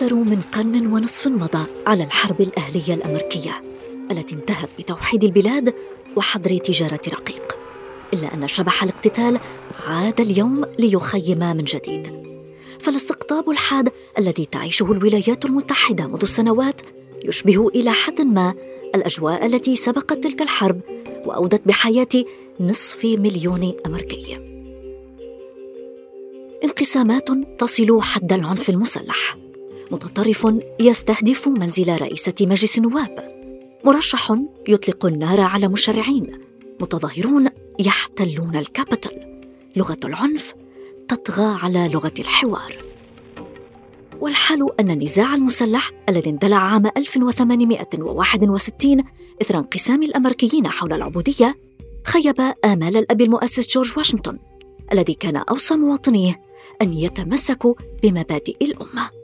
أكثر من قرن ونصف مضى على الحرب الأهلية الأمريكية التي انتهت بتوحيد البلاد وحظر تجارة رقيق. إلا أن شبح الاقتتال عاد اليوم ليخيم من جديد. فالاستقطاب الحاد الذي تعيشه الولايات المتحدة منذ سنوات يشبه إلى حد ما الأجواء التي سبقت تلك الحرب وأودت بحياة نصف مليون أمريكي. انقسامات تصل حد العنف المسلح. متطرف يستهدف منزل رئيسة مجلس النواب. مرشح يطلق النار على مشرعين. متظاهرون يحتلون الكابيتال. لغة العنف تطغى على لغة الحوار. والحال أن النزاع المسلح الذي اندلع عام 1861 إثر انقسام الأمريكيين حول العبودية خيب آمال الأب المؤسس جورج واشنطن الذي كان أوصى مواطنيه أن يتمسكوا بمبادئ الأمة.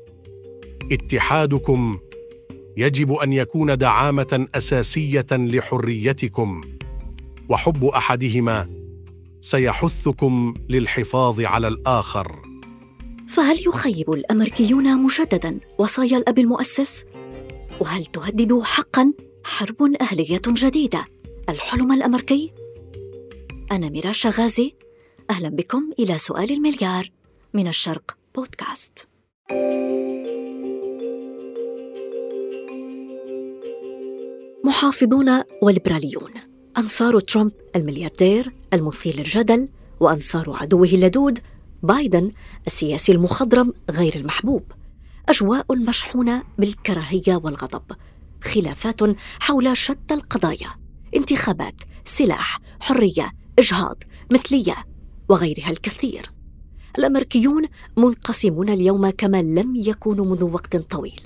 اتحادكم يجب أن يكون دعامة أساسية لحريتكم وحب أحدهما سيحثكم للحفاظ على الآخر. فهل يخيب الأمريكيون مجددا وصايا الأب المؤسس؟ وهل تهدد حقا حرب أهلية جديدة؟ الحلم الأمريكي؟ أنا ميراشا غازي أهلا بكم إلى سؤال المليار من الشرق بودكاست. محافظون وليبراليون أنصار ترامب الملياردير المثير للجدل وأنصار عدوه اللدود بايدن السياسي المخضرم غير المحبوب. أجواء مشحونة بالكراهية والغضب. خلافات حول شتى القضايا. انتخابات سلاح حرية إجهاض مثلية وغيرها الكثير. الأمريكيون منقسمون اليوم كما لم يكونوا منذ وقت طويل.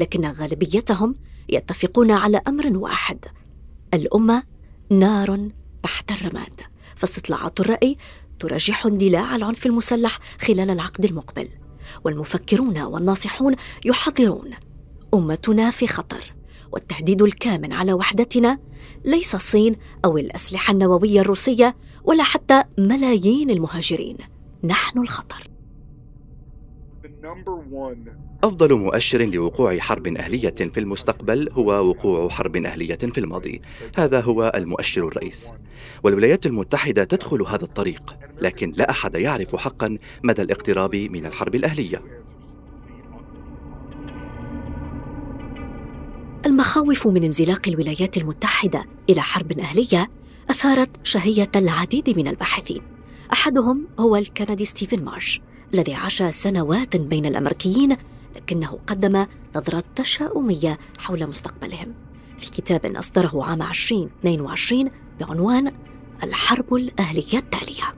لكن غالبيتهم يتفقون على أمر واحد. الأمة نار تحت الرماد. فاستطلاعات الرأي ترجح اندلاع العنف المسلح خلال العقد المقبل. والمفكرون والناصحون يحذرون. أمتنا في خطر. والتهديد الكامن على وحدتنا ليس الصين أو الأسلحة النووية الروسية ولا حتى ملايين المهاجرين. نحن الخطر. أفضل مؤشر لوقوع حرب أهلية في المستقبل هو وقوع حرب أهلية في الماضي. هذا هو المؤشر الرئيس. والولايات المتحدة تدخل هذا الطريق لكن لا أحد يعرف حقا مدى الاقتراب من الحرب الأهلية. المخاوف من انزلاق الولايات المتحدة إلى حرب أهلية أثارت شهية العديد من الباحثين. أحدهم هو الكندي ستيفن مارش. الذي عاش سنوات بين الأمريكيين لكنه قدم نظرة تشاؤمية حول مستقبلهم. في كتاب أصدره عام 2022 بعنوان الحرب الأهلية التالية.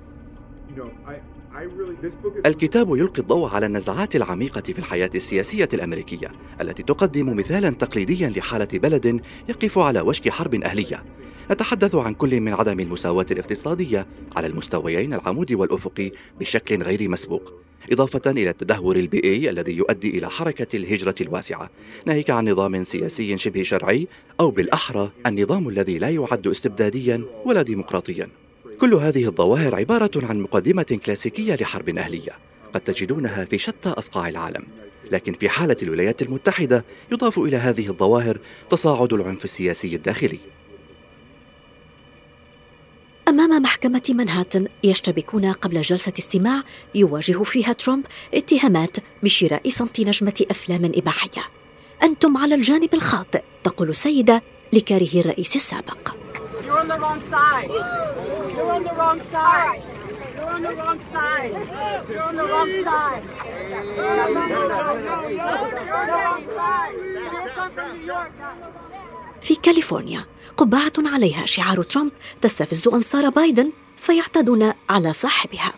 الكتاب يلقي الضوء على النزعات العميقة في الحياة السياسية الأمريكية التي تقدم مثالا تقليديا لحالة بلد يقف على وشك حرب أهلية. نتحدث عن كل من عدم المساواة الاقتصادية على المستويين العمودي والأفقي بشكل غير مسبوق. إضافة إلى التدهور البيئي الذي يؤدي إلى حركة الهجرة الواسعة. ناهيك عن نظام سياسي شبه شرعي أو بالأحرى النظام الذي لا يعد استبداديا ولا ديمقراطيا. كل هذه الظواهر عبارة عن مقدمة كلاسيكية لحرب أهلية قد تجدونها في شتى أصقاع العالم. لكن في حالة الولايات المتحدة يضاف إلى هذه الظواهر تصاعد العنف السياسي الداخلي. أمام محكمة منهاتن يشتبكون قبل جلسة استماع يواجه فيها ترامب اتهامات بشراء صمت نجمة أفلام إباحية أنتم على الجانب الخاطئ تقول سيدة لكاره الرئيس السابق في كاليفورنيا. قبعة عليها شعار ترامب تستفز أنصار بايدن فيعتدون على صاحبها.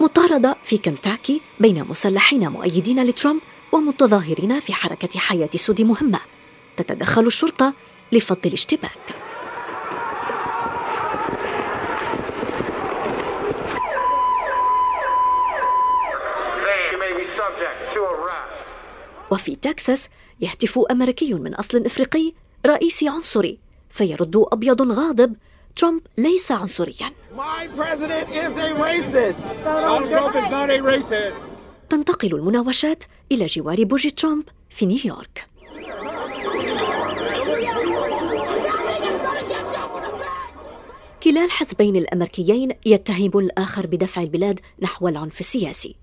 مطاردة في كنتاكي بين مسلحين مؤيدين لترامب ومتظاهرين في حركة حياة سود مهمة. تتدخل الشرطة لفض الاشتباك. وفي تكساس يهتف أمريكي من أصل إفريقي رئيسي عنصري فيرد أبيض غاضب ترامب ليس عنصريا. تنتقل المناوشات إلى جوار برج ترامب في نيويورك. كلا الحزبين الأمريكيين يتهم الآخر بدفع البلاد نحو العنف السياسي.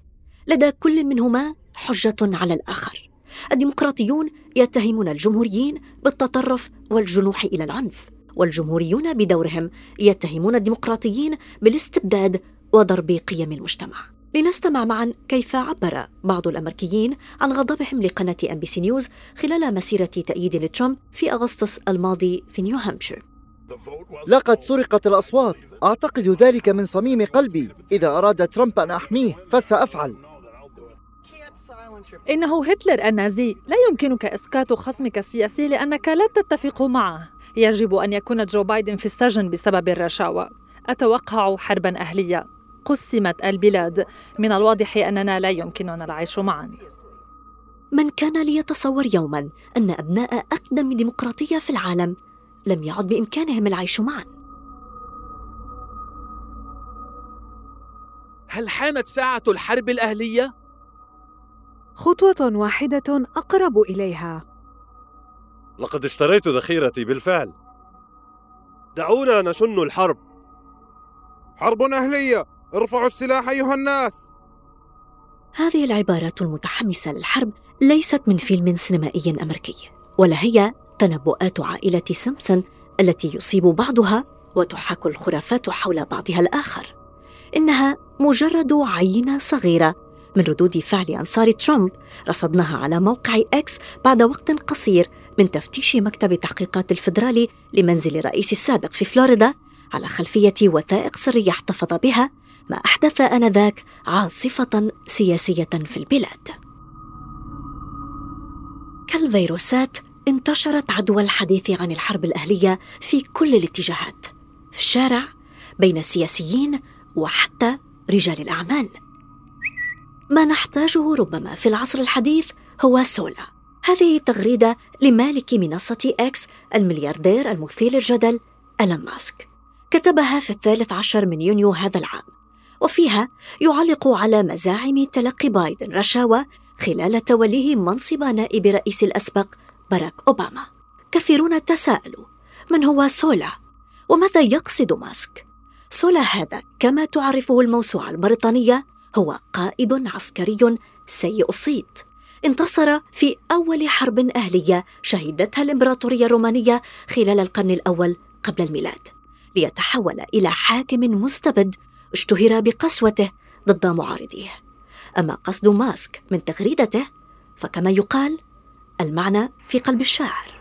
لدى كل منهما حجة على الآخر. الديمقراطيون يتهمون الجمهوريين بالتطرف والجنوح إلى العنف والجمهوريون بدورهم يتهمون الديمقراطيين بالاستبداد وضرب قيم المجتمع. لنستمع معا كيف عبر بعض الأمريكيين عن غضبهم لقناة إن بي سي نيوز خلال مسيرة تأييد لترامب في أغسطس الماضي في نيو هامبشير لقد سرقت الأصوات. أعتقد ذلك من صميم قلبي. إذا أراد ترامب أن أحميه فسأفعل. إنه هتلر النازي لا يمكنك إسقاط خصمك السياسي لأنك لا تتفق معه. يجب أن يكون جو بايدن في السجن بسبب الرشاوى أتوقع حربا أهلية. قسمت البلاد. من الواضح أننا لا يمكننا العيش معا. من كان ليتصور يوما أن أبناء أقدم ديمقراطية في العالم لم يعد بإمكانهم العيش معا. هل حانت ساعة الحرب الأهلية؟ خطوة واحدة أقرب إليها. لقد اشتريت ذخيرتي بالفعل. دعونا نشن الحرب. حرب أهلية. ارفعوا السلاح أيها الناس. هذه العبارات المتحمسة للحرب ليست من فيلم سينمائي أمريكي ولا هي تنبؤات عائلة سيمبسون التي يصيب بعضها وتحاك الخرافات حول بعضها الآخر. إنها مجرد عينة صغيرة من ردود فعل أنصار ترامب رصدناها على موقع إكس بعد وقت قصير من تفتيش مكتب التحقيقات الفيدرالي لمنزل الرئيس السابق في فلوريدا على خلفية وثائق سرية احتفظ بها ما أحدث آنذاك عاصفة سياسية في البلاد. كالفيروسات انتشرت عدوى الحديث عن الحرب الأهلية في كل الاتجاهات في الشارع بين السياسيين وحتى رجال الأعمال. ما نحتاجه ربما في العصر الحديث هو سولا. هذه تغريدة لمالك منصة إكس الملياردير المثير للجدل ألان ماسك. كتبها في الثالث عشر من يونيو هذا العام. وفيها يعلق على مزاعم تلقي بايدن رشاوى خلال توليه منصب نائب رئيس الأسبق باراك أوباما. كثيرون تساءلوا من هو سولا؟ وماذا يقصد ماسك؟ سولا هذا كما تعرفه الموسوعة البريطانية هو قائد عسكري سيء الصيت انتصر في أول حرب أهلية شهدتها الإمبراطورية الرومانية خلال القرن الأول قبل الميلاد. ليتحول إلى حاكم مستبد اشتهر بقسوته ضد معارضيه. أما قصد ماسك من تغريدته فكما يقال المعنى في قلب الشاعر.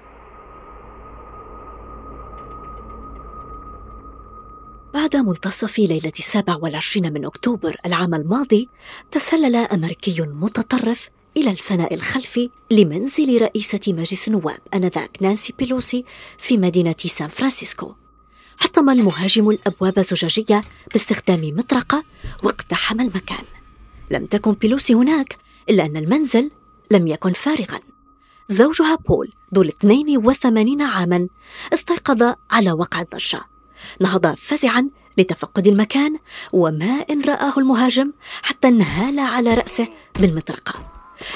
بعد منتصف ليلة السابع والعشرين من أكتوبر العام الماضي تسلل أمريكي متطرف إلى الفناء الخلفي لمنزل رئيسة مجلس النواب آنذاك نانسي بيلوسي في مدينة سان فرانسيسكو. حطم المهاجم الأبواب الزجاجية باستخدام مطرقة واقتحم المكان. لم تكن بيلوسي هناك إلا أن المنزل لم يكن فارغا. زوجها بول ذو 82 عاما استيقظ على وقع الضجة. نهض فزعا لتفقد المكان وما إن رآه المهاجم حتى انهال على رأسه بالمطرقة.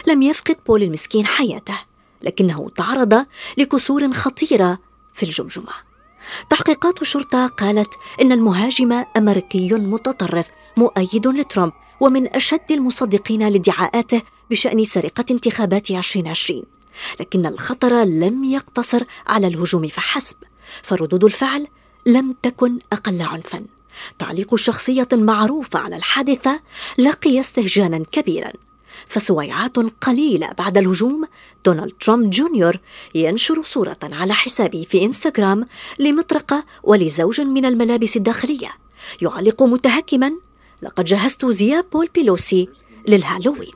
لم يفقد بول المسكين حياته لكنه تعرض لكسور خطيرة في الجمجمة. تحقيقات الشرطة قالت إن المهاجم أمريكي متطرف مؤيد لترامب ومن أشد المصدقين لادعاءاته بشأن سرقة انتخابات 2020 لكن الخطر لم يقتصر على الهجوم فحسب فردود الفعل لم تكن أقل عنفا. تعليق شخصية معروفة على الحادثة لقي استهجانا كبيرا. فسويعات قليلة بعد الهجوم دونالد ترامب جونيور ينشر صورة على حسابه في إنستغرام لمطرقة ولزوج من الملابس الداخلية. يعلق متهكما لقد جهزت ثياب بول بيلوسي للهالوين.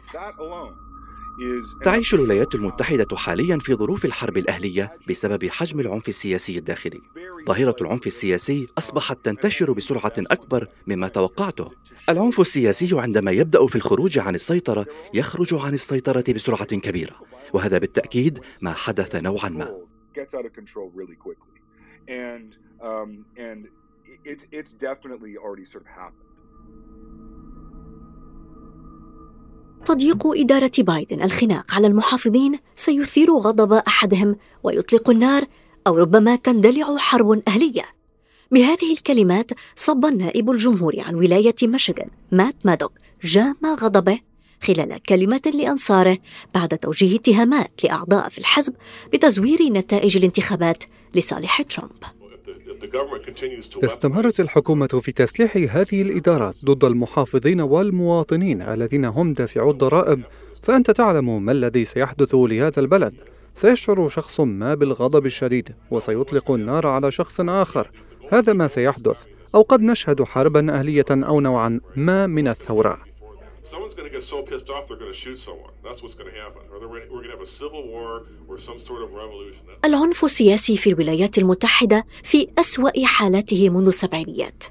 تعيش الولايات المتحدة حاليا في ظروف الحرب الأهلية بسبب حجم العنف السياسي الداخلي. ظاهرة العنف السياسي أصبحت تنتشر بسرعة أكبر مما توقعته. العنف السياسي عندما يبدأ في الخروج عن السيطرة يخرج عن السيطرة بسرعة كبيرة، وهذا بالتأكيد ما حدث نوعا ما. and um, and it, it's definitely already sort of happened. تضييق إدارة بايدن الخناق على المحافظين سيثير غضب أحدهم ويطلق النار أو ربما تندلع حرب أهلية. بهذه الكلمات صب النائب الجمهوري عن ولاية ميشيغان مات مادوك جام غضبه خلال كلمة لأنصاره بعد توجيه اتهامات لأعضاء في الحزب بتزوير نتائج الانتخابات لصالح ترامب. استمرت الحكومة في تسليح هذه الإدارات ضد المحافظين والمواطنين الذين هم دافعو الضرائب. فأنت تعلم ما الذي سيحدث لهذا البلد. سيشعر شخص ما بالغضب الشديد وسيطلق النار على شخص آخر. هذا ما سيحدث أو قد نشهد حربا أهلية أو نوعا ما من الثورة someone's going to get so pissed off they're going to shoot someone. That's what's going to happen. Or we're going to have a civil war or some sort of revolution. العنف السياسي في الولايات المتحدة في أسوأ حالاته منذ السبعينيات.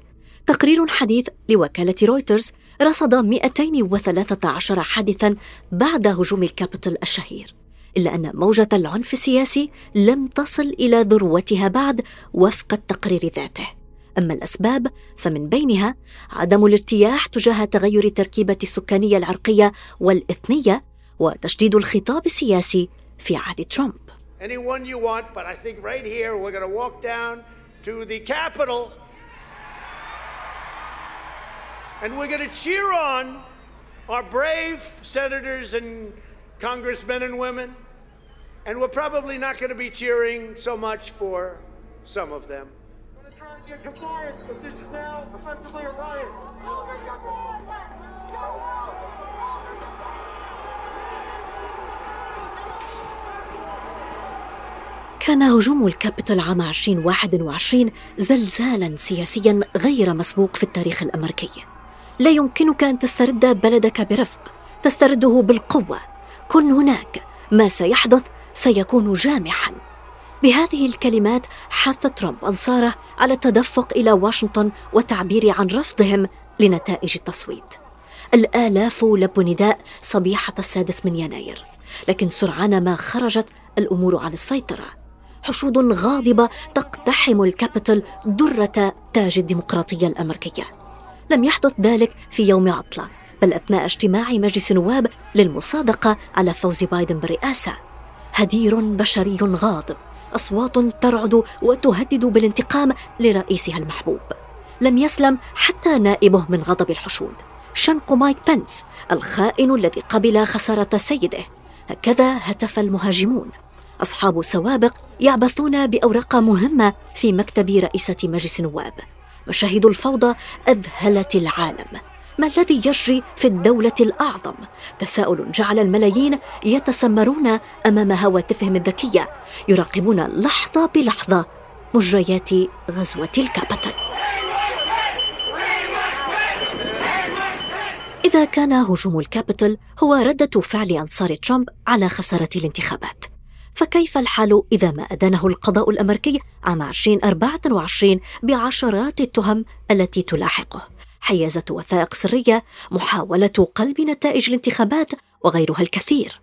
تقرير حديث لوكالة رويترز رصد 213 حادثا بعد هجوم الكابيتول الشهير. إلا أن موجة العنف السياسي لم تصل إلى ذروتها بعد وفق التقرير ذاته. أما الأسباب فمن بينها عدم الارتياح تجاه تغير التركيبة السكانية العرقية والإثنية وتشديد الخطاب السياسي في عهد ترامب. And we're going to cheer on our brave senators and congressmen and women. And we're probably not going to be cheering so much for some of them. Get compliance, but this is now effectively a riot. كان هجوم الكابيتول عام 2021 زلزالا سياسيا غير مسبوق في التاريخ الأمريكي. لا يمكنك أن تسترد بلدك برفق، تسترده بالقوة. كن هناك، ما سيحدث سيكون جامحا. بهذه الكلمات حث ترامب أنصاره على التدفق إلى واشنطن والتعبير عن رفضهم لنتائج التصويت. الآلاف لبوا نداء صبيحة السادس من يناير. لكن سرعان ما خرجت الأمور عن السيطرة. حشود غاضبة تقتحم الكابيتول درة تاج الديمقراطية الأمريكية. لم يحدث ذلك في يوم عطلة بل أثناء اجتماع مجلس النواب للمصادقة على فوز بايدن بالرئاسة هدير بشري غاضب. أصوات ترعد وتهدد بالانتقام لرئيسها المحبوب. لم يسلم حتى نائبه من غضب الحشود شنق مايك بنس الخائن الذي قبل خسارة سيده. هكذا هتف المهاجمون. أصحاب سوابق يعبثون بأوراق مهمة في مكتب رئيسة مجلس النواب. مشاهد الفوضى أذهلت العالم. ما الذي يجري في الدولة الأعظم؟ تساؤل جعل الملايين يتسمرون أمام هواتفهم الذكية يراقبون لحظة بلحظة مجريات غزوة الكابيتال إذا كان هجوم الكابيتال هو ردة فعل أنصار ترامب على خسارة الانتخابات فكيف الحال إذا ما أدانه القضاء الأمريكي عام 2024 بعشرات التهم التي تلاحقه حيازة وثائق سرية محاولة قلب نتائج الانتخابات وغيرها الكثير.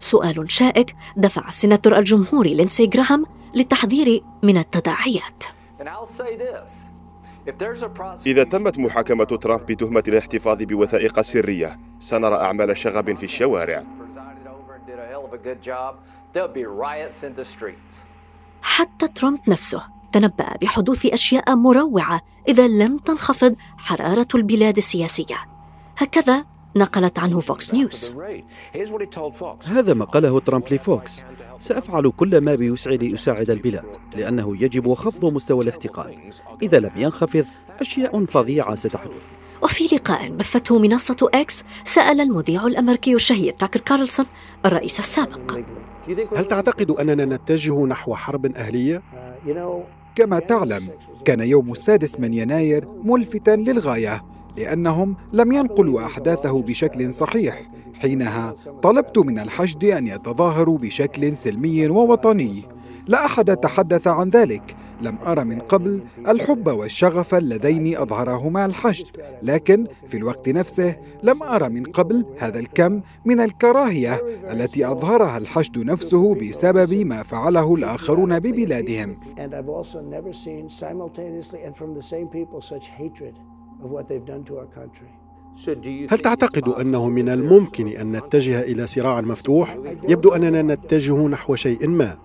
سؤال شائك دفع السيناتور الجمهوري ليندسي جراهام للتحذير من التداعيات. إذا تمت محاكمة ترامب بتهمة الاحتفاظ بوثائق سرية سنرى أعمال شغب في الشوارع. حتى ترامب نفسه تنبأ بحدوث أشياء مروعة إذا لم تنخفض حرارة البلاد السياسية. هكذا نقلت عنه فوكس نيوز. هذا ما قاله ترامب لفوكس. سأفعل كل ما بوسعي لأساعد البلاد لأنه يجب خفض مستوى الاحتقان. إذا لم ينخفض أشياء فظيعة ستحدث. وفي لقاء بثته منصة إكس سأل المذيع الأمريكي الشهير تاكر كارلسون الرئيس السابق. هل تعتقد أننا نتجه نحو حرب أهلية؟ كما تعلم كان يوم السادس من يناير ملفتا للغاية لأنهم لم ينقلوا أحداثه بشكل صحيح. حينها طلبت من الحشد أن يتظاهروا بشكل سلمي ووطني. لا أحد تحدث عن ذلك لم أرى من قبل الحب والشغف اللذين أظهرهما الحشد لكن في الوقت نفسه لم أرى من قبل هذا الكم من الكراهية التي أظهرها الحشد نفسه بسبب ما فعله الآخرون ببلادهم. هل تعتقد أنه من الممكن أن نتجه إلى صراع مفتوح؟ يبدو أننا نتجه نحو شيء ما.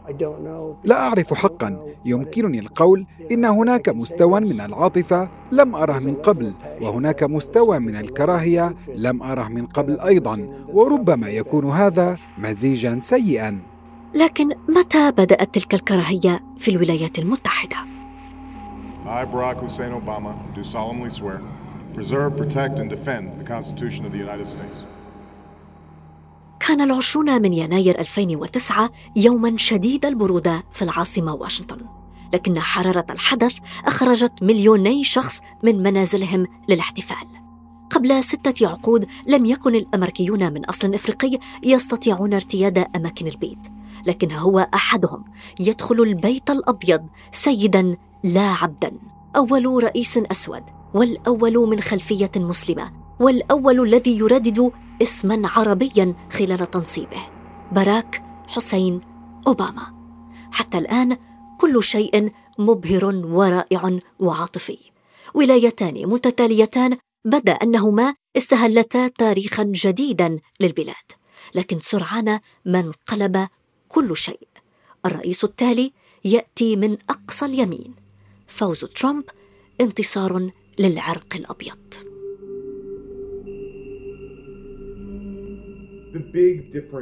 لا أعرف حقا. يمكنني القول إن هناك مستوى من العاطفة لم أره من قبل وهناك مستوى من الكراهية لم أره من قبل أيضا وربما يكون هذا مزيجا سيئا. لكن متى بدأت تلك الكراهية في الولايات المتحدة؟ I, Barack Hussein Obama, do solemnly swear preserve, protect, and defend the Constitution of the United States. كان العشرون من يناير 2009 يوما شديد البرودة في العاصمة واشنطن. لكن حرارة الحدث أخرجت مليوني شخص من منازلهم للاحتفال. قبل ستة عقود لم يكن الأمريكيون من أصل إفريقي يستطيعون ارتياد أماكن البيت لكن هو أحدهم يدخل البيت الأبيض سيدا لا عبدا أول رئيس أسود. والأول من خلفية مسلمة والأول الذي يردد اسما عربيا خلال تنصيبه. باراك حسين أوباما. حتى الآن كل شيء مبهر ورائع وعاطفي. ولايتان متتاليتان بدا أنهما استهلتا تاريخا جديدا للبلاد. لكن سرعان ما انقلب كل شيء. الرئيس التالي يأتي من أقصى اليمين. فوز ترامب انتصار للعرق الأبيض.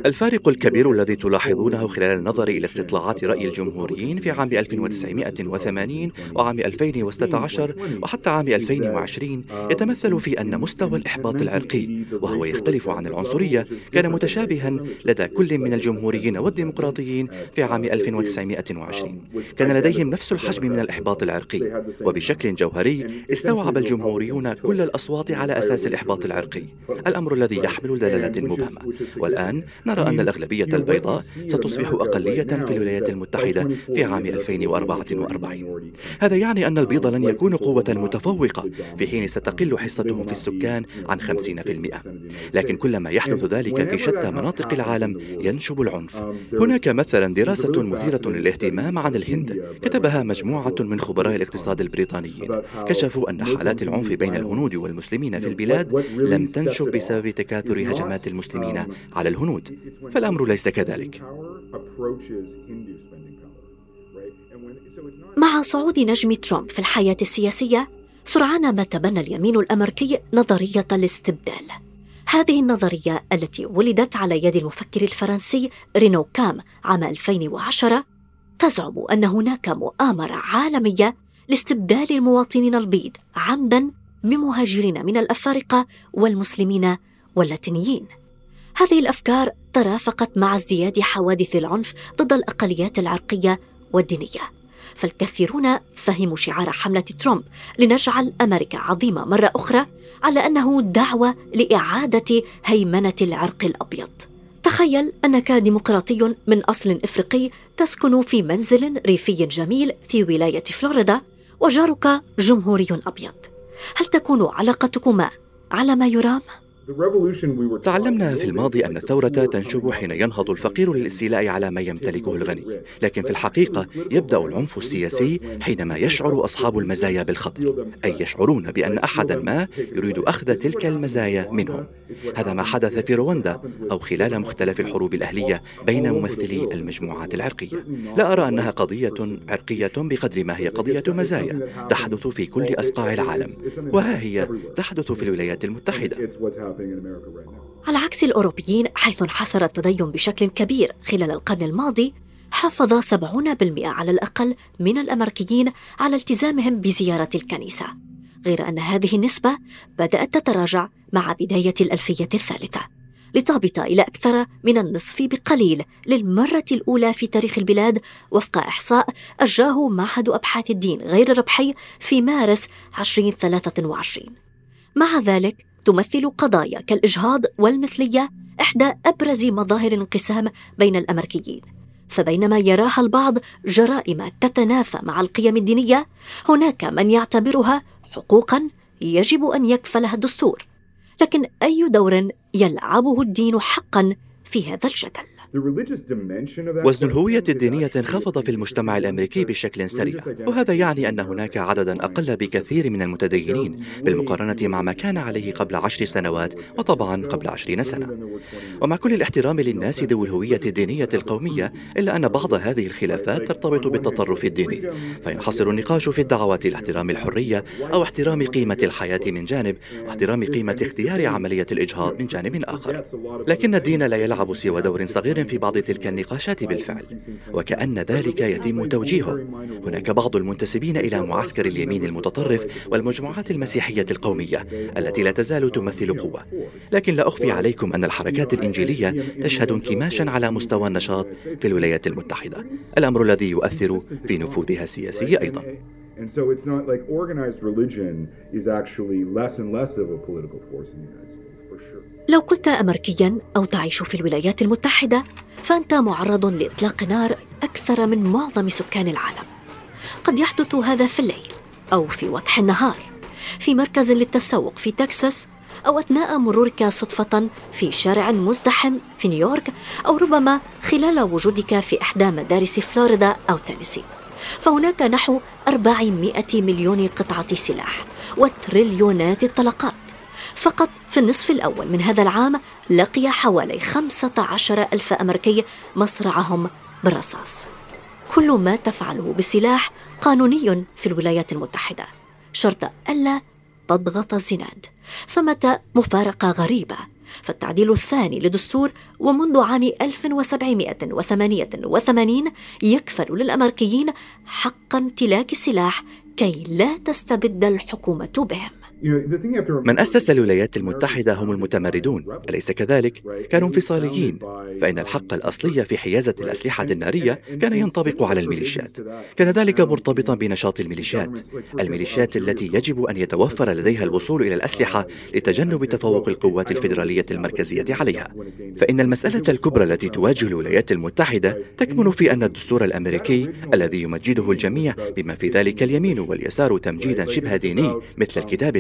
الفارق الكبير الذي تلاحظونه خلال النظر إلى استطلاعات رأي الجمهوريين في عام 1980 وعام 2016 وحتى عام 2020 يتمثل في أن مستوى الإحباط العرقي وهو يختلف عن العنصرية كان متشابها لدى كل من الجمهوريين والديمقراطيين في عام 1920 كان لديهم نفس الحجم من الإحباط العرقي. وبشكل جوهري استوعب الجمهوريون كل الأصوات على أساس الإحباط العرقي. الأمر الذي يحمل دلالة مبهمة. والآن نرى أن الأغلبية البيضاء ستصبح أقلية في الولايات المتحدة في عام 2044 هذا يعني أن البيض لن يكونوا قوة متفوقة. في حين ستقل حصتهم في السكان عن 50% لكن كلما يحدث ذلك في شتى مناطق العالم ينشب العنف. هناك مثلا دراسة مثيرة للاهتمام عن الهند. كتبها مجموعة من خبراء الاقتصاد البريطانيين. كشفوا أن حالات العنف بين الهنود والمسلمين في البلاد لم تنشب بسبب تكاثر هجمات المسلمين. على الهنود. فالأمر ليس كذلك. مع صعود نجم ترامب في الحياة السياسية سرعان ما تبنى اليمين الأمريكي نظرية الاستبدال. هذه النظرية التي ولدت على يد المفكر الفرنسي رينو كام عام 2010 تزعم أن هناك مؤامرة عالمية لاستبدال المواطنين البيض عمدا بمهاجرين من الأفارقة والمسلمين واللاتينيين. هذه الأفكار ترافقت مع ازدياد حوادث العنف ضد الأقليات العرقية والدينية. فالكثيرون فهموا شعار حملة ترامب لنجعل أمريكا عظيمة مرة أخرى على أنه دعوة لإعادة هيمنة العرق الأبيض. تخيل أنك ديمقراطي من أصل إفريقي تسكن في منزل ريفي جميل في ولاية فلوريدا وجارك جمهوري أبيض. هل تكون علاقتكما على ما يرام؟ تعلمنا في الماضي أن الثورة تنشب حين ينهض الفقير للاستيلاء على ما يمتلكه الغني. لكن في الحقيقة يبدأ العنف السياسي حينما يشعر أصحاب المزايا بالخطر أي يشعرون بأن أحدا ما يريد أخذ تلك المزايا منهم. هذا ما حدث في رواندا أو خلال مختلف الحروب الأهلية بين ممثلي المجموعات العرقية. لا أرى أنها قضية عرقية بقدر ما هي قضية مزايا تحدث في كل أصقاع العالم وها هي تحدث في الولايات المتحدة على عكس الأوروبيين حيث انحسر التدين بشكل كبير خلال القرن الماضي حافظ 70% على الأقل من الأمريكيين على التزامهم بزيارة الكنيسة. غير أن هذه النسبة بدأت تتراجع مع بداية الألفية الثالثة لتهبط إلى أكثر من النصف بقليل للمرة الأولى في تاريخ البلاد وفق إحصاء أجراه معهد أبحاث الدين غير الربحي في مارس 2023 مع ذلك تمثل قضايا كالإجهاض والمثلية إحدى أبرز مظاهر الانقسام بين الأمريكيين. فبينما يراها البعض جرائم تتنافى مع القيم الدينية هناك من يعتبرها حقوقا يجب أن يكفلها الدستور. لكن أي دور يلعبه الدين حقا في هذا الجدل؟ وزن الهوية الدينية انخفض في المجتمع الأمريكي بشكل سريع. وهذا يعني أن هناك عددا أقل بكثير من المتدينين بالمقارنة مع ما كان عليه قبل عشر سنوات وطبعا قبل عشرين سنة. ومع كل الاحترام للناس ذوي الهوية الدينية القومية إلا أن بعض هذه الخلافات ترتبط بالتطرف الديني. فينحصر النقاش في الدعوات إلى احترام الحرية أو احترام قيمة الحياة من جانب واحترام قيمة اختيار عملية الإجهاض من جانب آخر. لكن الدين لا يلعب سوى دور صغير في بعض تلك النقاشات بالفعل وكأن ذلك يتم توجيهه هناك بعض المنتسبين إلى معسكر اليمين المتطرف والمجموعات المسيحية القومية التي لا تزال تمثل قوة لكن لا أخفي عليكم أن الحركات الإنجيلية تشهد انكماشا على مستوى النشاط في الولايات المتحدة الأمر الذي يؤثر في نفوذها السياسي أيضا And so it's not like organized religion is actually less and less of a political force in the United States. لو كنت امريكيا أو تعيش في الولايات المتحدة فأنت معرض لإطلاق نار أكثر من معظم سكان العالم. قد يحدث هذا في الليل أو في وضح النهار في مركز للتسوق في تكساس أو أثناء مرورك صدفه في شارع مزدحم في نيويورك أو ربما خلال وجودك في إحدى مدارس فلوريدا أو تينيسي. فهناك نحو 400 مليون قطعة سلاح وتريليونات الطلقات. فقط في النصف الأول من هذا العام لقي حوالي 15 ألف أمريكي مصرعهم بالرصاص. كل ما تفعله بسلاح قانوني في الولايات المتحدة. شرط ألا تضغط الزناد. ثمة مفارقة غريبة. فالتعديل الثاني للدستور ومنذ عام 1788 يكفل للأمريكيين حق امتلاك السلاح كي لا تستبد الحكومة بهم. من أسس الولايات المتحدة هم المتمردون أليس كذلك؟ كانوا انفصاليين. فإن الحق الأصلي في حيازة الأسلحة النارية كان ينطبق على الميليشيات. كان ذلك مرتبطا بنشاط الميليشيات. الميليشيات التي يجب أن يتوفر لديها الوصول إلى الأسلحة لتجنب تفوق القوات الفيدرالية المركزية عليها. فإن المسألة الكبرى التي تواجه الولايات المتحدة تكمن في أن الدستور الأمريكي الذي يمجده الجميع بما في ذلك اليمين واليسار تمجيدا شبه ديني مثل الكتاب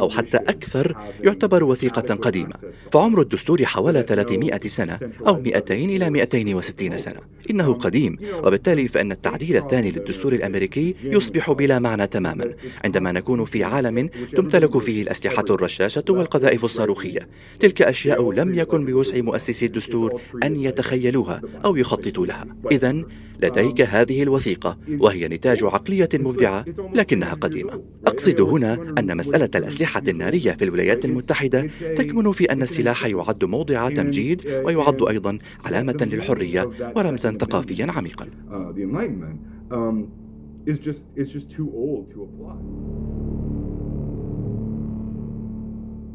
أو حتى أكثر يعتبر وثيقة قديمة. فعمر الدستور حوالي 300 سنة أو 200 إلى 260 سنة. إنه قديم وبالتالي فإن التعديل الثاني للدستور الأمريكي يصبح بلا معنى تماما عندما نكون في عالم تمتلك فيه الأسلحة الرشاشة والقذائف الصاروخية. تلك أشياء لم يكن بوسع مؤسسي الدستور أن يتخيلوها أو يخططوا لها. إذا لديك هذه الوثيقة وهي نتاج عقلية مبدعة لكنها قديمة. أقصد هنا أن مسألة الأسلحة النارية في الولايات المتحدة تكمن في أن السلاح يعد موضع تمجيد ويعد أيضا علامة للحرية ورمزا ثقافيا عميقا.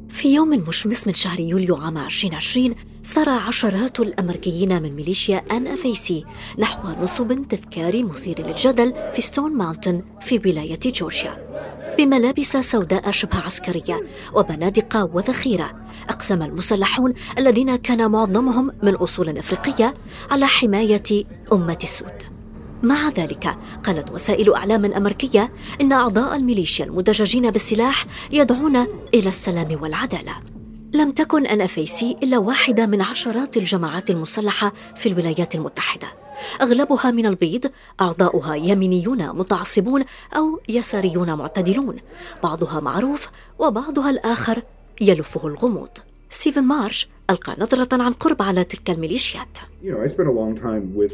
في يوم مشمس من شهر يوليو عام 2020 سار عشرات الأمريكيين من ميليشيا أن أف سي نحو نصب تذكاري مثير للجدل في ستون ماونتن في ولاية جورجيا. بملابس سوداء شبه عسكرية وبنادق وذخيرة. أقسم المسلحون الذين كان معظمهم من أصول أفريقية على حماية أمة السود. مع ذلك قالت وسائل إعلام أمريكية إن أعضاء الميليشيا المدججين بالسلاح يدعون إلى السلام والعدالة. لم تكن NFAC إلا واحدة من عشرات الجماعات المسلحة في الولايات المتحدة. أغلبها من البيض أعضاؤها يمينيون متعصبون أو يساريون معتدلون. بعضها معروف وبعضها الآخر يلفه الغموض. ستيفن مارش ألقى نظرة عن قرب على تلك الميليشيات.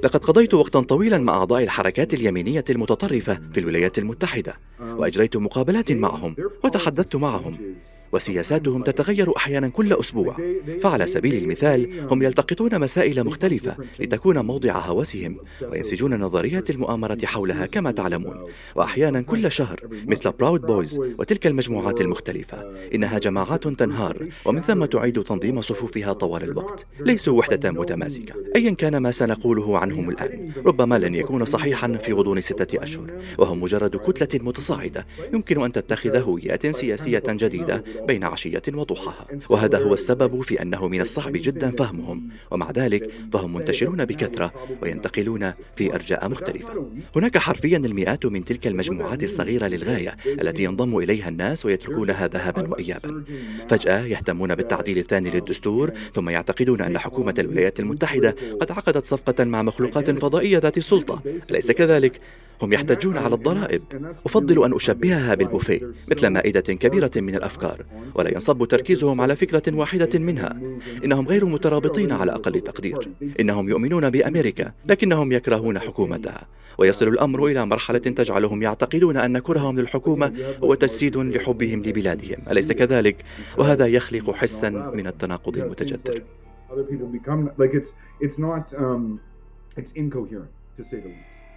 لقد قضيت وقتا طويلا مع أعضاء الحركات اليمينية المتطرفة في الولايات المتحدة وأجريت مقابلات معهم وتحدثت معهم. وسياساتهم تتغير أحيانا كل أسبوع. فعلى سبيل المثال هم يلتقطون مسائل مختلفة لتكون موضع هوسهم وينسجون نظريات المؤامرة حولها كما تعلمون. وأحيانا كل شهر مثل براود بويز وتلك المجموعات المختلفة. إنها جماعات تنهار ومن ثم تعيد تنظيم صفوفها طوال الوقت. ليسوا وحدة متماسكة. ايا كان ما سنقوله عنهم الآن. ربما لن يكون صحيحا في غضون ستة أشهر. وهم مجرد كتلة متصاعدة. يمكن أن تتخذ هويات سياسية جديدة بين عشية وضحاها وهذا هو السبب في أنه من الصعب جدا فهمهم ومع ذلك فهم منتشرون بكثرة وينتقلون في أرجاء مختلفة. هناك حرفيا المئات من تلك المجموعات الصغيرة للغاية التي ينضم إليها الناس ويتركونها ذهابا وإيابا. فجأة يهتمون بالتعديل الثاني للدستور ثم يعتقدون أن حكومة الولايات المتحدة قد عقدت صفقة مع مخلوقات فضائية ذات سلطة أليس كذلك؟ هم يحتجون على الضرائب. أفضل أن أشبهها بالبوفيه مثل مائدة كبيرة من الأفكار ولا ينصب تركيزهم على فكرة واحدة منها. إنهم غير مترابطين على أقل تقدير. إنهم يؤمنون بأمريكا لكنهم يكرهون حكومتها. ويصل الأمر إلى مرحلة تجعلهم يعتقدون أن كرههم للحكومة هو تجسيد لحبهم لبلادهم أليس كذلك؟ وهذا يخلق حسا من التناقض المتجذر.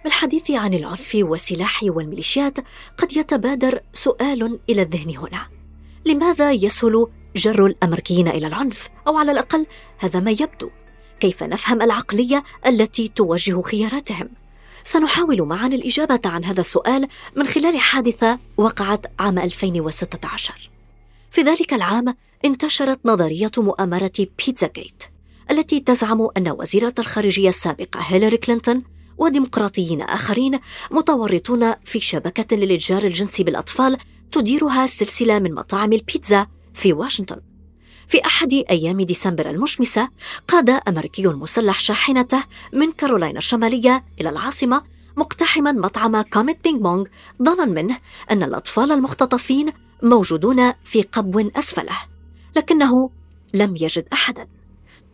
بالحديث عن العنف والسلاح والميليشيات قد يتبادر سؤال إلى الذهن هنا. لماذا يسهل جر الأمريكيين إلى العنف؟ أو على الأقل هذا ما يبدو. كيف نفهم العقلية التي توجه خياراتهم؟ سنحاول معا الإجابة عن هذا السؤال من خلال حادثة وقعت عام 2016 في ذلك العام انتشرت نظرية مؤامرة بيتزا جيت التي تزعم أن وزيرة الخارجية السابقة هيلاري كلينتون وديمقراطيين آخرين متورطون في شبكة للإتجار الجنسي بالأطفال تديرها سلسلة من مطاعم البيتزا في واشنطن. في أحد أيام ديسمبر المشمسة قاد أمريكي مسلح شاحنته من كارولاينا الشمالية إلى العاصمة مقتحما مطعم كوميت بينج بونغ ظنا منه أن الأطفال المختطفين موجودون في قبو أسفله لكنه لم يجد أحدا.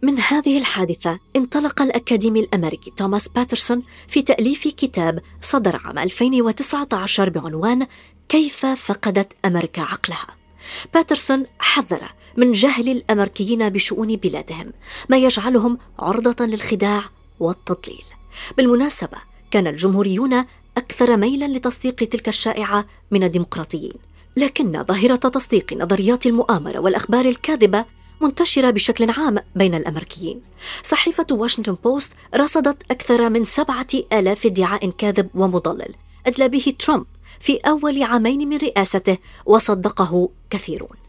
من هذه الحادثة انطلق الأكاديمي الأمريكي توماس باترسون في تأليف كتاب صدر عام 2019 بعنوان كيف فقدت أمريكا عقلها باترسون حذر من جهل الأمريكيين بشؤون بلادهم ما يجعلهم عرضة للخداع والتضليل. بالمناسبة كان الجمهوريون أكثر ميلا لتصديق تلك الشائعة من الديمقراطيين لكن ظاهرة تصديق نظريات المؤامرة والأخبار الكاذبة منتشرة بشكل عام بين الأمريكيين. صحيفة واشنطن بوست رصدت أكثر من سبعة آلاف ادعاء كاذب ومضلل أدلى به ترامب في أول عامين من رئاسته وصدقه كثيرون.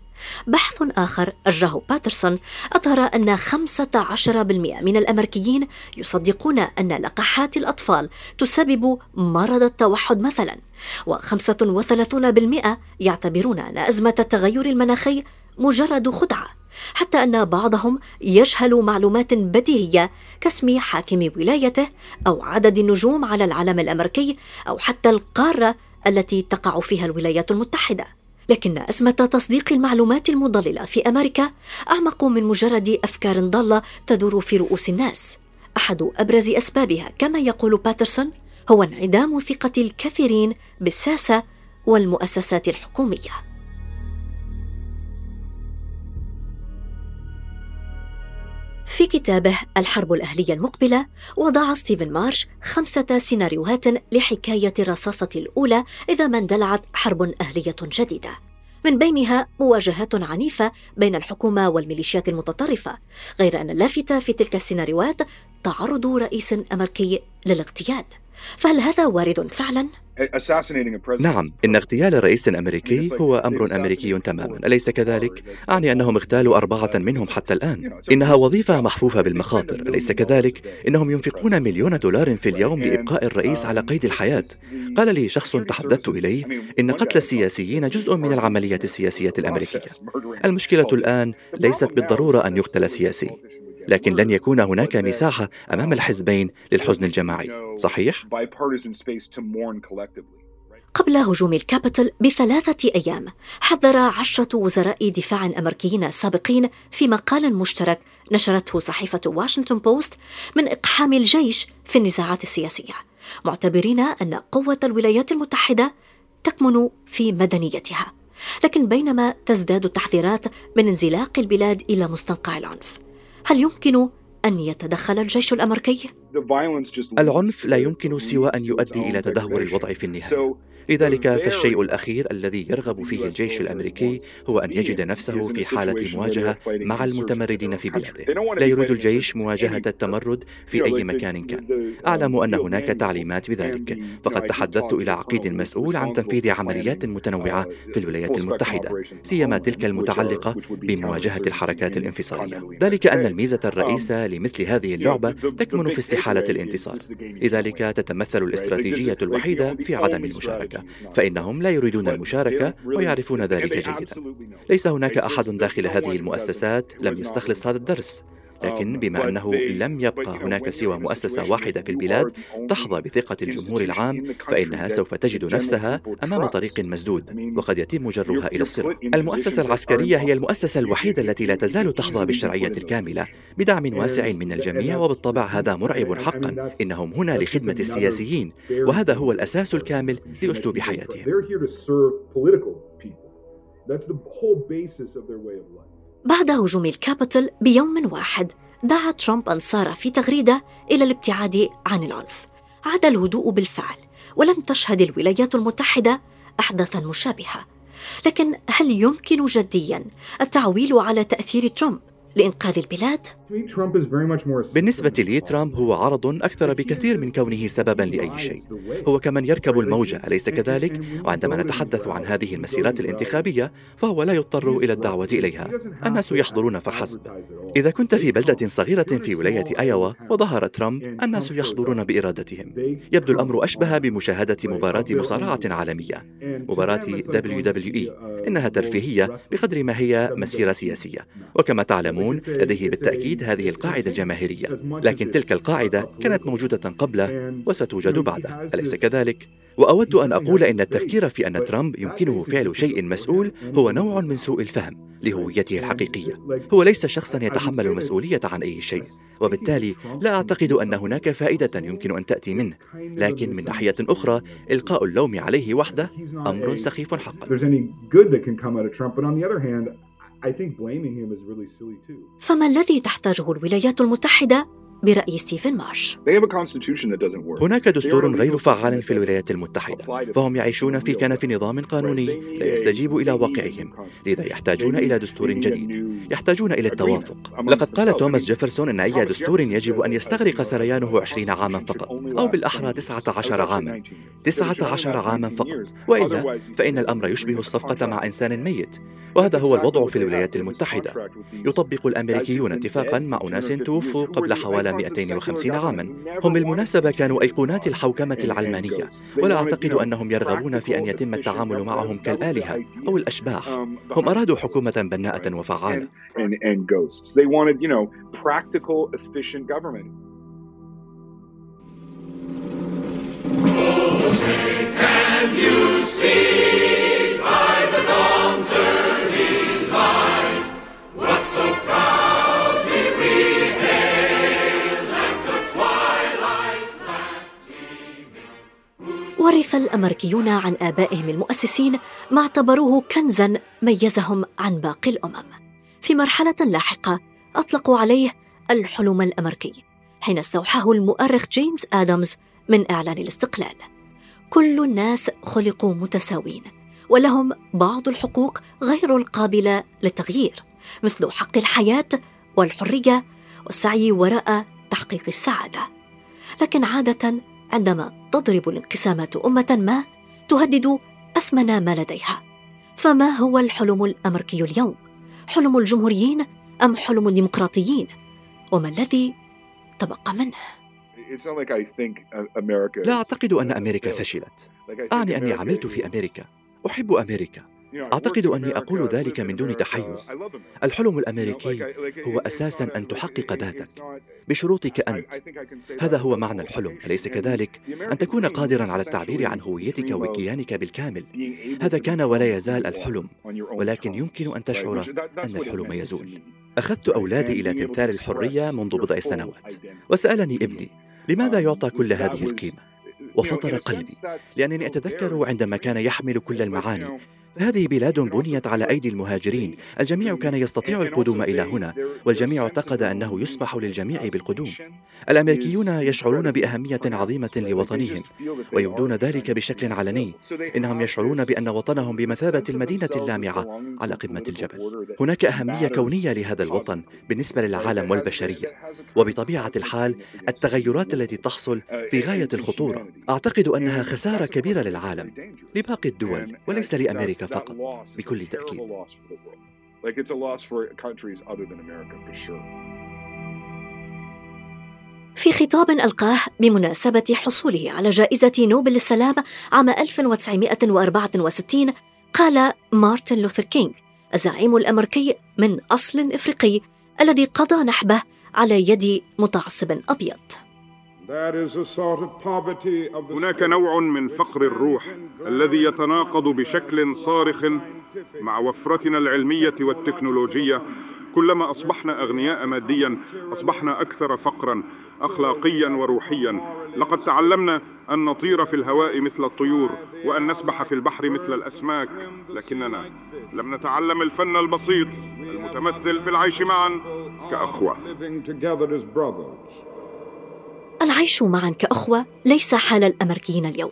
بحث آخر أجراه باترسون أظهر أن 15% من الأمريكيين يصدقون أن لقاحات الأطفال تسبب مرض التوحد مثلا و35% يعتبرون أن أزمة التغير المناخي مجرد خدعة حتى أن بعضهم يجهل معلومات بديهية كاسم حاكم ولايته أو عدد النجوم على العلم الأمريكي أو حتى القارة التي تقع فيها الولايات المتحدة. لكن أزمة تصديق المعلومات المضللة في أمريكا أعمق من مجرد أفكار ضالة تدور في رؤوس الناس. أحد أبرز أسبابها كما يقول باترسون هو انعدام ثقة الكثيرين بالساسة والمؤسسات الحكومية. في كتابه الحرب الأهلية المقبلة وضع ستيفن مارش خمسة سيناريوهات لحكاية الرصاصة الأولى إذا ما اندلعت حرب أهلية جديدة من بينها مواجهات عنيفة بين الحكومة والميليشيات المتطرفة غير أن اللافت في تلك السيناريوهات تعرض رئيس أمريكي للاغتيال فهل هذا وارد فعلا؟ نعم إن اغتيال رئيس أمريكي هو أمر أمريكي تماما أليس كذلك؟ أعني أنهم اغتالوا أربعة منهم حتى الآن. إنها وظيفة محفوفة بالمخاطر. أليس كذلك؟ إنهم ينفقون مليون دولار في اليوم لإبقاء الرئيس على قيد الحياة. قال لي شخص تحدثت إليه إن قتل السياسيين جزء من العملية السياسية الأمريكية. المشكلة الآن ليست بالضرورة أن يقتل سياسي. لكن لن يكون هناك مساحة أمام الحزبين للحزن الجماعي. صحيح؟ قبل هجوم الكابيتول بثلاثة أيام حذر عشرة وزراء دفاع أمريكيين سابقين في مقال مشترك نشرته صحيفة واشنطن بوست من إقحام الجيش في النزاعات السياسية. معتبرين أن قوة الولايات المتحدة تكمن في مدنيتها لكن بينما تزداد التحذيرات من انزلاق البلاد إلى مستنقع العنف. هل يمكن أن يتدخل الجيش الأمريكي؟ العنف لا يمكن سوى أن يؤدي إلى تدهور الوضع في النهاية لذلك فالشيء الأخير الذي يرغب فيه الجيش الأمريكي هو أن يجد نفسه في حالة مواجهة مع المتمردين في بلاده. لا يريد الجيش مواجهة التمرد في أي مكان كان. أعلم أن هناك تعليمات بذلك. فقد تحدثت إلى عقيد مسؤول عن تنفيذ عمليات متنوعة في الولايات المتحدة سيما تلك المتعلقة بمواجهة الحركات الانفصالية. ذلك أن الميزة الرئيسة لمثل هذه اللعبة تكمن في استحالة الانتصار لذلك تتمثل الاستراتيجية الوحيدة في عدم المشاركة فإنهم لا يريدون المشاركة ويعرفون ذلك جيدا. ليس هناك أحد داخل هذه المؤسسات لم يستخلص هذا الدرس. لكن بما أنه لم يبقى هناك سوى مؤسسة واحدة في البلاد تحظى بثقة الجمهور العام فإنها سوف تجد نفسها أمام طريق مسدود وقد يتم جرها إلى الصراع. المؤسسة العسكرية هي المؤسسة الوحيدة التي لا تزال تحظى بالشرعية الكاملة. بدعم واسع من الجميع وبالطبع هذا مرعب حقا. إنهم هنا لخدمة السياسيين وهذا هو الأساس الكامل لأسلوب حياتهم. That's the whole basis of their way of life. بعد هجوم الكابيتول بيوم واحد دعا ترامب أنصاره في تغريدة إلى الابتعاد عن العنف عاد الهدوء بالفعل ولم تشهد الولايات المتحدة أحداثا مشابهة لكن هل يمكن جديا التعويل على تأثير ترامب لإنقاذ البلاد؟ بالنسبة لي ترامب هو عرض أكثر بكثير من كونه سببا لأي شيء. هو كمن يركب الموجة أليس كذلك؟ وعندما نتحدث عن هذه المسيرات الانتخابية فهو لا يضطر إلى الدعوة إليها. الناس يحضرون فحسب. إذا كنت في بلدة صغيرة في ولاية أيوا وظهر ترامب الناس يحضرون بإرادتهم. يبدو الأمر أشبه بمشاهدة مباراة مصارعة عالمية. مباراة WWE إنها ترفيهية بقدر ما هي مسيرة سياسية. وكما تعلمون لديه بالتأكيد هذه القاعدة الجماهيرية. لكن تلك القاعدة كانت موجودة قبله وستوجد بعده. أليس كذلك؟ وأود أن أقول إن التفكير في أن ترامب يمكنه فعل شيء مسؤول هو نوع من سوء الفهم لهويته الحقيقية. هو ليس شخصا يتحمل المسؤولية عن أي شيء وبالتالي لا أعتقد أن هناك فائدة يمكن أن تأتي منه. لكن من ناحية أخرى إلقاء اللوم عليه وحده أمر سخيف حقا. فما الذي تحتاجه الولايات المتحدة برأي ستيفن مارش؟ هناك دستور غير فعال في الولايات المتحدة. فهم يعيشون في كنف نظام قانوني لا يستجيب إلى واقعهم لذا يحتاجون إلى دستور جديد. يحتاجون إلى التوافق. لقد قال توماس جيفرسون أن أي دستور يجب أن يستغرق سريانه 20 عاما فقط أو بالأحرى 19 عاما. 19 عاما فقط. وإلا فإن الأمر يشبه الصفقة مع إنسان ميت. وهذا هو الوضع في الولايات المتحدة. يطبق الأمريكيون اتفاقا مع أناس توفوا قبل حوالي 250 عاما. هم بالمناسبة كانوا أيقونات الحوكمة العلمانية ولا أعتقد أنهم يرغبون في أن يتم التعامل معهم كالآلهة أو الأشباح هم أرادوا حكومة بناءة وفعالة Can you see by the dawn's early light what so proudly we hailed at the twilight's last gleaming? ورث الأمريكيون عن آبائهم المؤسسين ما اعتبروه كنزا ميزهم عن باقي الأمم في مرحلة لاحقة أطلقوا عليه الحلم الأمريكي حين استوحاه المؤرخ جيمس آدمز من إعلان الاستقلال. كل الناس خلقوا متساوين ولهم بعض الحقوق غير القابلة للتغيير مثل حق الحياة والحرية والسعي وراء تحقيق السعادة. لكن عادة عندما تضرب الانقسامات أمة ما تهدد أثمن ما لديها. فما هو الحلم الأمريكي اليوم؟ حلم الجمهوريين أم حلم الديمقراطيين؟ وما الذي تبقى منه؟ لا أعتقد أن أمريكا فشلت. أعني أني عملت في أمريكا. أحب أمريكا. أعتقد أني أقول ذلك من دون تحيز. الحلم الأمريكي هو أساسا أن تحقق ذاتك. بشروطك أنت. هذا هو معنى الحلم. أليس كذلك؟ أن تكون قادرا على التعبير عن هويتك وكيانك بالكامل. هذا كان ولا يزال الحلم. ولكن يمكن أن تشعر أن الحلم يزول. أخذت أولادي إلى تمثال الحرية منذ بضع سنوات. وسألني ابني لماذا يعطى كل هذه القيمة؟ وفطر قلبي لأنني أتذكر عندما كان يحمل كل المعاني. هذه بلاد بنيت على أيدي المهاجرين. الجميع كان يستطيع القدوم إلى هنا والجميع اعتقد أنه يسمح للجميع بالقدوم. الأمريكيون يشعرون بأهمية عظيمة لوطنهم ويبدون ذلك بشكل علني. إنهم يشعرون بأن وطنهم بمثابة المدينة اللامعة على قمة الجبل. هناك أهمية كونية لهذا الوطن بالنسبة للعالم والبشرية. وبطبيعة الحال التغيرات التي تحصل في غاية الخطورة أعتقد أنها خسارة كبيرة للعالم لباقي الدول وليس لأمريكا فقط بكل تأكيد في خطاب ألقاه بمناسبة حصوله على جائزة نوبل للسلام عام 1964 قال مارتن لوثر كينغ الزعيم الأمريكي من أصل إفريقي الذي قضى نحبه على يد متعصب أبيض. هناك نوع من فقر الروح الذي يتناقض بشكل صارخ مع وفرتنا العلمية والتكنولوجية. كلما أصبحنا أغنياء ماديا أصبحنا أكثر فقرا اخلاقيا وروحيا. لقد تعلمنا أن نطير في الهواء مثل الطيور وأن نسبح في البحر مثل الأسماك. لكننا لم نتعلم الفن البسيط المتمثل في العيش معا كأخوة. العيش معا كأخوة ليس حال الأمريكيين اليوم.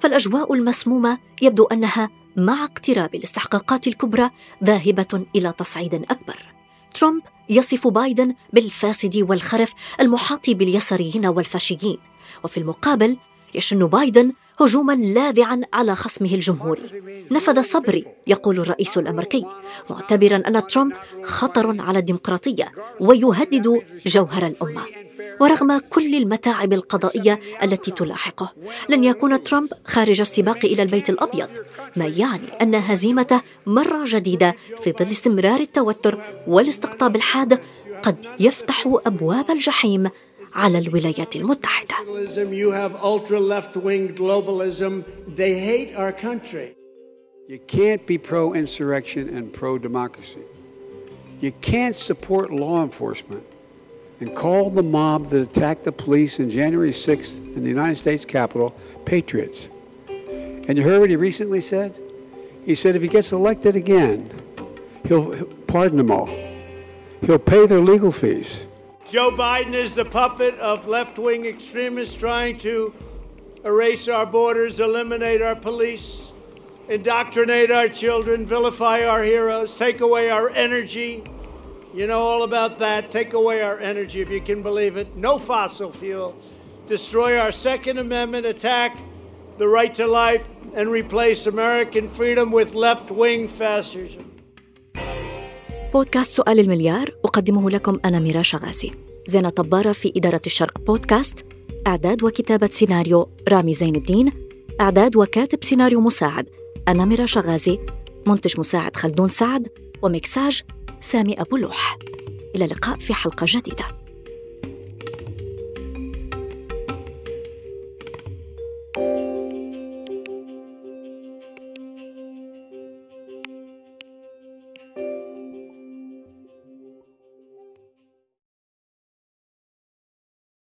فالأجواء المسمومة يبدو أنها مع اقتراب الاستحقاقات الكبرى ذاهبة إلى تصعيد أكبر. ترامب يصف بايدن بالفاسد والخرف المحاط باليساريين والفاشيين. وفي المقابل يشن بايدن هجوما لاذعا على خصمه الجمهوري نفذ صبري يقول الرئيس الأمريكي معتبرا أن ترامب خطر على الديمقراطية ويهدد جوهر الأمة. ورغم كل المتاعب القضائية التي تلاحقه لن يكون ترامب خارج السباق إلى البيت الأبيض ما يعني أن هزيمته مرة جديدة في ظل استمرار التوتر والاستقطاب الحاد قد يفتح أبواب الجحيم على الولايات المتحدة. You have ultra left-wing globalism. They hate our country. You can't be pro-insurrection and pro-democracy. You can't support law enforcement and call the mob that attacked the police on January 6th in the United States Capitol patriots. And you heard what he recently said? He said if he gets elected again, he'll pardon them all. He'll pay their legal fees. Joe Biden is the puppet of left wing extremists trying to erase our borders, eliminate our police, indoctrinate our children, vilify our heroes, take away our energy. You know all about that. Take away our energy, if you can believe it. No fossil fuel. Destroy our Second Amendment, attack the right to life, and replace American freedom with left wing fascism. بودكاست سؤال المليار أقدمه لكم أنا ميرا شغاسي. زينة طبارة في إدارة الشرق بودكاست إعداد وكتابة سيناريو رامي زين الدين إعداد وكاتب سيناريو مساعد أنا ميرا شغازي منتج مساعد خلدون سعد ومكساج سامي أبو لوح. إلى اللقاء في حلقة جديدة.